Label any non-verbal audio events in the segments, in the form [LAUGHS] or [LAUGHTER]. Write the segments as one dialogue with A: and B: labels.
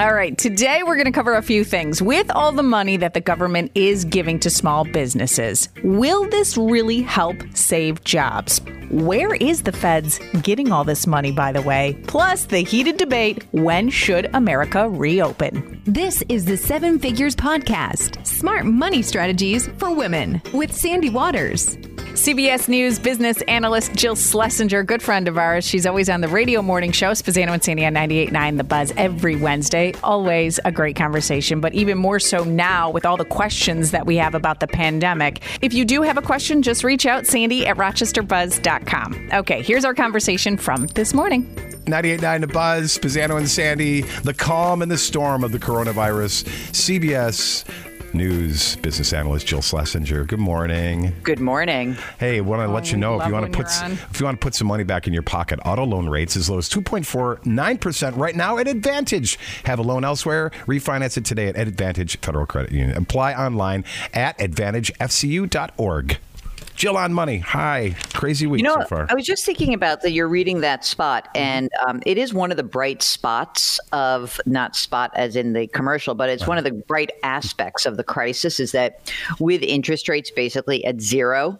A: All right, today we're going to cover a few things. With all the money that the government is giving to small businesses, will this really help save jobs? Where is the feds getting all this money, by the way? Plus, the heated debate when should America reopen?
B: This is the Seven Figures Podcast Smart Money Strategies for Women with Sandy Waters.
A: CBS News business analyst Jill Schlesinger, good friend of ours. She's always on the radio morning show, Spazzano and Sandy on 98.9 The Buzz every Wednesday. Always a great conversation, but even more so now with all the questions that we have about the pandemic. If you do have a question, just reach out, Sandy at rochesterbuzz.com. Okay, here's our conversation from this morning.
C: 98.9 The Buzz, Spazzano and Sandy, the calm and the storm of the coronavirus. CBS News business analyst Jill Schlesinger. Good morning.
D: Good morning.
C: Hey, want to
A: Oh,
C: let you know if you want to put if you want to put some money back in your pocket, auto loan rates as low as 2.49% right now at Advantage. Have a loan elsewhere, refinance it today at Advantage Federal Credit Union. Apply online at advantagefcu.org. Jill on money. Hi. Crazy week
D: You know,
C: so far.
D: I was just thinking about that. You're reading that spot, and um, it is one of the bright spots of not spot as in the commercial, but it's one of the bright aspects of the crisis. Is that with interest rates basically at zero,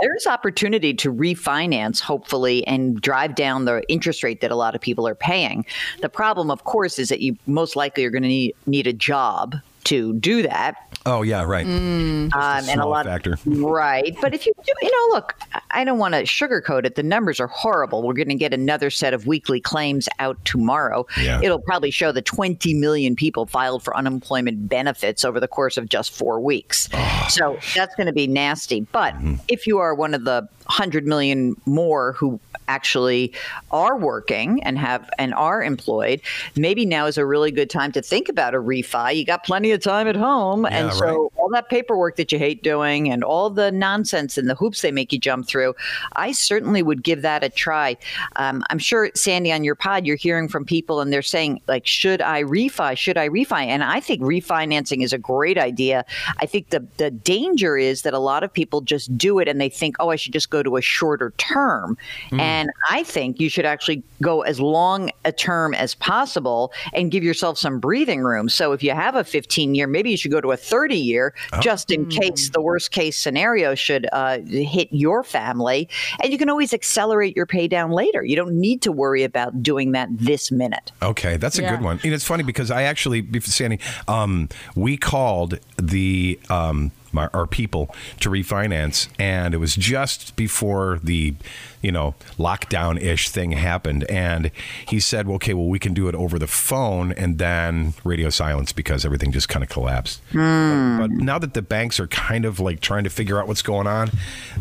D: there is opportunity to refinance, hopefully, and drive down the interest rate that a lot of people are paying. The problem, of course, is that you most likely are going to need need a job to do that.
C: Oh yeah, right. Mm.
D: Um, and a lot
C: factor.
D: right? But if you do, you know, look, I don't want to sugarcoat it. The numbers are horrible. We're going to get another set of weekly claims out tomorrow.
C: Yeah.
D: It'll probably show that 20 million people filed for unemployment benefits over the course of just four weeks. So that's going to be nasty. But if you are one of the 100 million more who actually are working and have and are employed, maybe now is a really good time to think about a refi. You got plenty of time at home, and so
C: right.
D: all that paperwork that you hate doing and all the nonsense and the hoops they make you jump through, I certainly would give that a try. Um, I'm sure, Sandy, on your pod, you're hearing from people and they're saying, like, should I refi? Should I refi? And I think refinancing is a great idea. I think the, the danger is that a lot of people just do it and they think, oh, I should just go to a shorter term. And I think you should actually go as long a term as possible and give yourself some breathing room. So if you have a 15 year, maybe you should go to a 30 year just in case the worst case scenario should uh, hit your family. And you can always accelerate your pay down later. You don't need to worry about doing that this minute.
C: Okay, that's a
A: Yeah.
C: good one. And it's funny because I actually, before Sandy, um, we called the um, my, our people to refinance, and it was just before the, you know, lockdown ish thing happened. And he said, well, "Okay, well, we can do it over the phone," and then radio silence because everything just kind of collapsed. Hmm. But, but now that the banks are kind of like trying to figure out what's going on,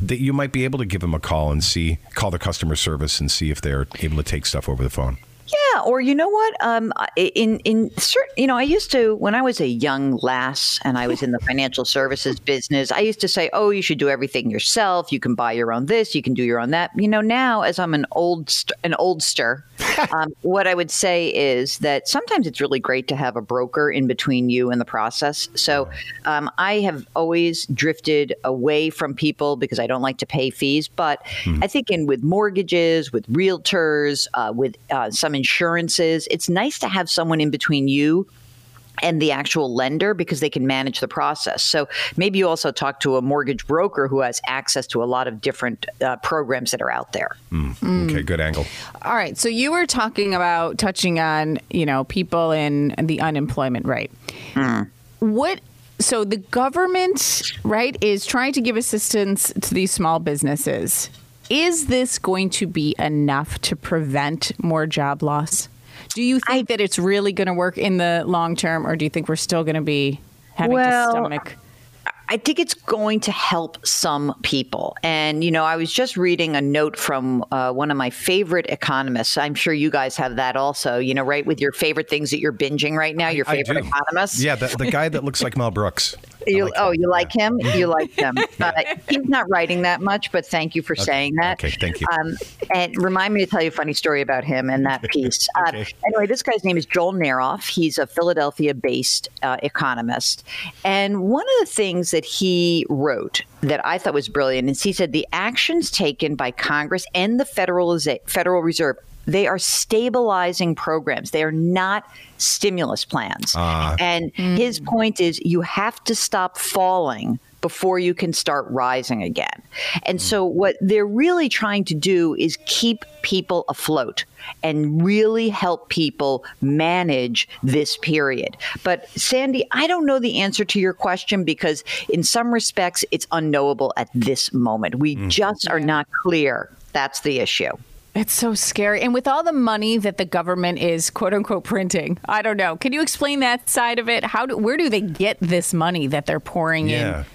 C: that you might be able to give them a call and see, call the customer service and see if they're able to take stuff over the phone.
D: Yeah, or you know what? Um, in in certain, you know, I used to when I was a young lass and I was in the financial services business. I used to say, "Oh, you should do everything yourself. You can buy your own this. You can do your own that." You know, now as I'm an old an oldster, [LAUGHS] um, what I would say is that sometimes it's really great to have a broker in between you and the process. So um, I have always drifted away from people because I don't like to pay fees. But I think in with mortgages, with realtors, uh, with uh, some insurances, it's nice to have someone in between you and the actual lender because they can manage the process. So maybe you also talk to a mortgage broker who has access to a lot of different uh, programs that are out there. Mm. Mm.
C: Okay, good angle.
A: All right. So you were talking about touching on, you know, people in the unemployment rate. Mm. What so the government, right, is trying to give assistance to these small businesses. Is this going to be enough to prevent more job loss? Do you think that it's really going to work in the long term or do you think we're still going to be having
D: Well,
A: to stomach
D: I think it's going to help some people. And, you know, I was just reading a note from uh, one of my favorite economists. I'm sure you guys have that also, you know, right? With your favorite things that you're binging right now, your favorite
C: do.
D: economists.
C: Yeah, the, the guy that looks like Mel Brooks. [LAUGHS]
D: You,
C: like
D: oh,
C: him.
D: you like him? You like him. [LAUGHS] Uh, he's not writing that much, but thank you for saying that.
C: Okay, thank you.
D: Um, and remind me to tell you a funny story about him and that [LAUGHS] piece. Uh, anyway, this guy's name is Joel Naroff. He's a Philadelphia based uh, economist. And one of the things that he wrote that I thought was brilliant is he said the actions taken by Congress and the Federal, Federal Reserve they are stabilizing programs. They are not stimulus plans. Ah. and his mm. point is you have to stop falling before you can start rising again. And mm. so, what they're really trying to do is keep people afloat and really help people manage this period. But, Sandy, I don't know the answer to your question because, in some respects, it's unknowable at this moment. We mm. just are not clear. That's the issue.
A: It's so scary. And with all the money that the government is quote unquote printing, I don't know. Can you explain that side of it? How do, where do they get this money that they're pouring
C: Yeah.
A: in?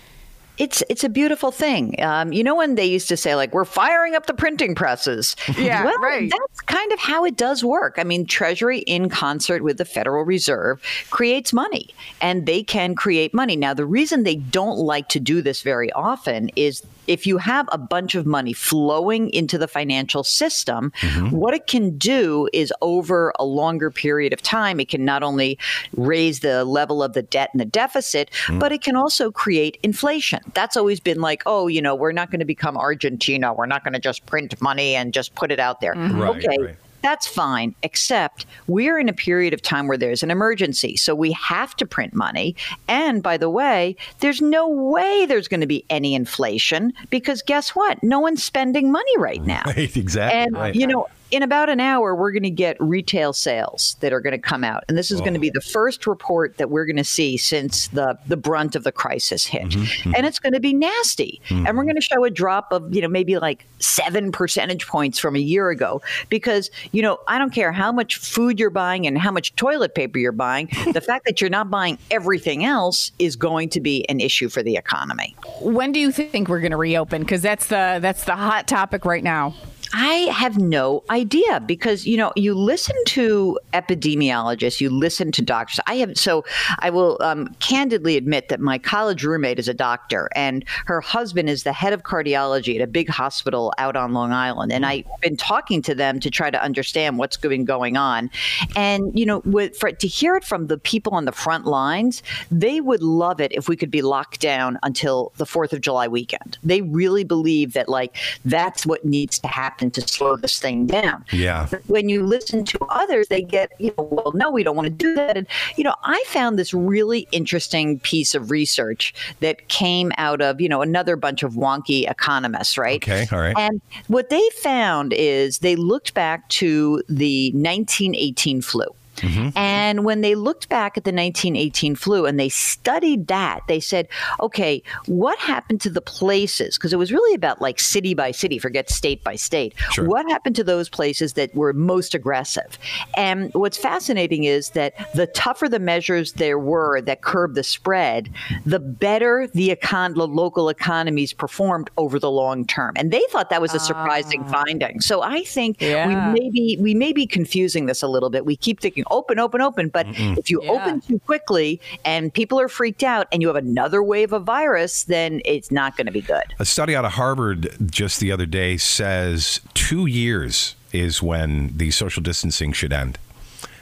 D: It's it's a beautiful thing. Um, you know when they used to say like we're firing up the printing presses. [LAUGHS]
A: Yeah,
D: well,
A: right.
D: That's kind of how it does work. I mean, Treasury in concert with the Federal Reserve creates money, and they can create money. Now, the reason they don't like to do this very often is if you have a bunch of money flowing into the financial system, mm-hmm. what it can do is over a longer period of time, it can not only raise the level of the debt and the deficit, mm. but it can also create inflation. That's always been like, oh, you know, we're not going to become Argentina. We're not going to just print money and just put it out there. Mm-hmm.
C: Right,
D: okay.
C: right.
D: That's fine, except we're in a period of time where there's an emergency. So we have to print money. And by the way, there's no way there's going to be any inflation because guess what? No one's spending money right now. [LAUGHS]
C: Right, exactly.
D: And,
C: right.
D: you know, in about an hour, we're going to get retail sales that are going to come out. And this is going to be oh. the first report that we're going to see since the, the brunt of the crisis hit. Mm-hmm, mm-hmm. And it's going to be nasty. And we're mm-hmm. going to show a drop of, you know, maybe like seven percentage points from a year ago. Because, you know, I don't care how much food you're buying and how much toilet paper you're buying, [LAUGHS] the fact that you're not buying everything else is going to be an issue for the economy.
A: When do you think we're going to reopen? Because that's the that's the hot topic right now.
D: I have no idea because you know you listen to epidemiologists, you listen to doctors. I have so I will um, candidly admit that my college roommate is a doctor, and her husband is the head of cardiology at a big hospital out on Long Island. And I've been talking to them to try to understand what's been going on, and you know, with, for, to hear it from the people on the front lines, they would love it if we could be locked down until the Fourth of July weekend. They really believe that like that's what needs to happen to slow this thing down.
C: Yeah.
D: But when you listen to others, they get, you know, well, no, we don't want to do that. And, you know, I found this really interesting piece of research that came out of, you know, another bunch of wonky economists, right?
C: Okay, all right.
D: And what they found is they looked back to the 1918 flu. Mm-hmm. And when they looked back at the 1918 flu and they studied that, they said, okay, what happened to the places? Because it was really about like city by city, forget state by state.
C: Sure.
D: What happened to those places that were most aggressive? And what's fascinating is that the tougher the measures there were that curbed the spread, the better the, econ- the local economies performed over the long term. And they thought that was a surprising ah. finding. So I think
A: Yeah.
D: we may be we may be confusing this a little bit. We keep thinking open, open, open, but if you
A: Yeah.
D: open too quickly and people are freaked out and you have another wave of virus, then it's not going to be good.
C: A study out of Harvard just the other day says two years is when the social distancing should end.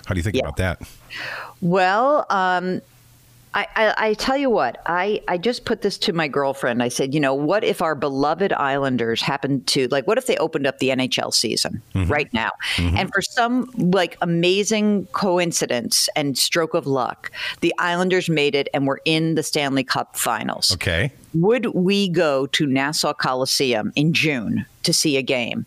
C: How do you think
D: Yeah.
C: about that?
D: Well, um, I, I, I tell you what, I, I just put this to my girlfriend. I said, you know, what if our beloved Islanders happened to, like, what if they opened up the NHL season mm-hmm. right now? Mm-hmm. And for some, like, amazing coincidence and stroke of luck, the Islanders made it and were in the Stanley Cup finals.
C: Okay.
D: Would we go to Nassau Coliseum in June to see a game?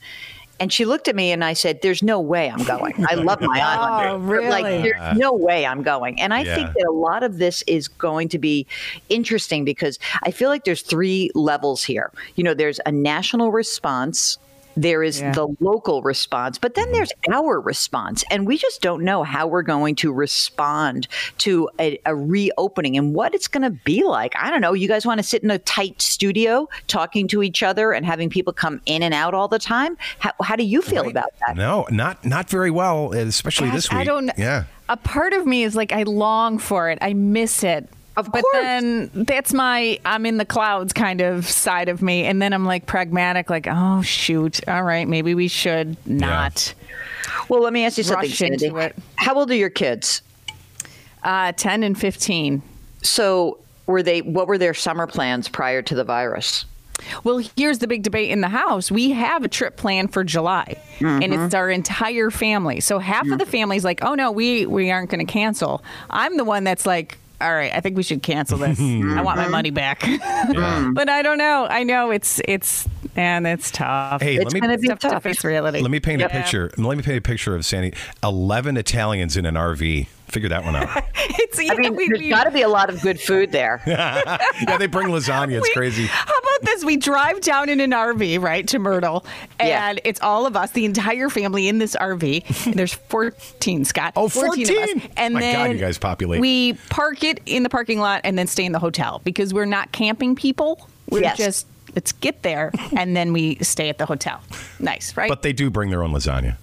D: And she looked at me and I said, There's no way I'm going. I love my [LAUGHS] oh, Islanders. but, Like,
A: really?
D: there's no way I'm going. And I
C: Yeah.
D: think that a lot of this is going to be interesting because I feel like there's three levels here. You know, there's a national response. There is
A: Yeah.
D: the local response, but then mm-hmm. there's our response. And we just don't know how we're going to respond to a, a reopening and what it's going to be like. I don't know. You guys want to sit in a tight studio talking to each other and having people come in and out all the time? How, how do you feel about that?
C: No, not not very well, especially this
A: Gosh,
C: week.
A: I don't.
C: Yeah.
A: A part of me is like, I long for it. I miss it.
D: Of
A: but
D: course.
A: then that's my I'm in the clouds kind of side of me, and then I'm like pragmatic, like, oh shoot, all right, maybe we should not.
D: Well, let me ask you something,
A: Rush
D: Sandy. How old are your kids?
A: Uh, Ten and fifteen.
D: So, were they? What were their summer plans prior to the virus?
A: Well, here's the big debate in the house. We have a trip planned for July. and it's our entire family. So half of the family's like, "Oh no, we we aren't going to cancel." I'm the one that's like. All right, I think we should cancel this. I want my mm-hmm. money back. [LAUGHS] but I don't know. I know it's it's and it's tough.
C: Hey,
D: It's
C: let me
D: going to be
A: Tough to face reality.
C: let me paint
A: Yep.
C: a picture. Let me paint a picture of Sandy. Eleven Italians in an RV. Figure that one out. [LAUGHS]
A: It's yeah,
D: I mean,
A: we,
D: there's
A: we-
D: got to be a lot of good food there. [LAUGHS]
C: yeah, they bring lasagna. It's
A: we-
C: crazy.
A: How about this? We drive down in an RV, right, to Myrtle, and
D: Yeah.
A: it's all of us, the entire family in this RV. And there's 14, Scott.
C: Oh,
A: of
C: 14?
A: us. And
C: My
A: then
C: God, you guys populate.
A: We park it in the parking lot and then stay in the hotel because we're not camping people. We're
D: Yes.
A: just let's get there and then we stay at the hotel. Nice, right?
C: But they do bring their own lasagna.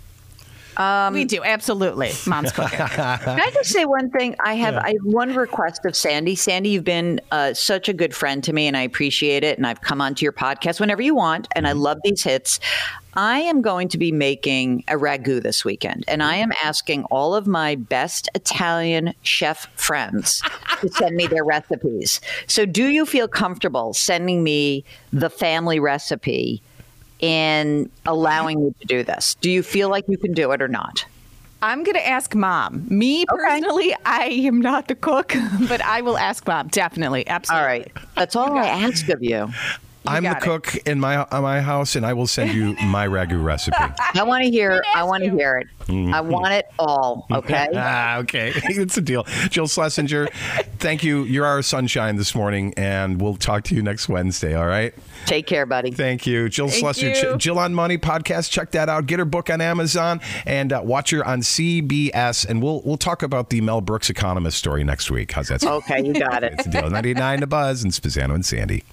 A: We do absolutely. Mom's cooking. [LAUGHS]
D: Can I just say one thing? I have I have one request of Sandy. Sandy, you've been uh, such a good friend to me, and I appreciate it. And I've come onto your podcast whenever you want, and I love these hits. I am going to be making a ragu this weekend, and I am asking all of my best Italian chef friends to send me their recipes. So, do you feel comfortable sending me the family recipe and allowing me to do this? Do you feel like you can do it or not?
A: I'm going to ask mom. Me personally, I am not the cook, [LAUGHS] but I will ask mom. Definitely. Absolutely.
D: All right. That's all I ask of you.
C: I'm the
A: got it.
C: cook in my uh, my house, and I will send you [LAUGHS] my ragu recipe.
D: I want to hear. I want to hear it. I want it all. [LAUGHS] Okay. [LAUGHS]
C: ah, okay, it's a deal. Jill Schlesinger, thank you. You're our sunshine this morning, and we'll talk to you next Wednesday. All right.
D: Take care, buddy.
C: Thank you, Jill
A: Thank
C: Schlesinger.
A: you.
C: Jill on Money podcast. Check that out. Get her book on Amazon and uh, watch her on CBS. And we'll we'll talk about the Mel Brooks Economist story next week. How's that? sound?
D: Okay, you got it.
C: It's a deal. 99 to Buzz and Spazzano and Sandy.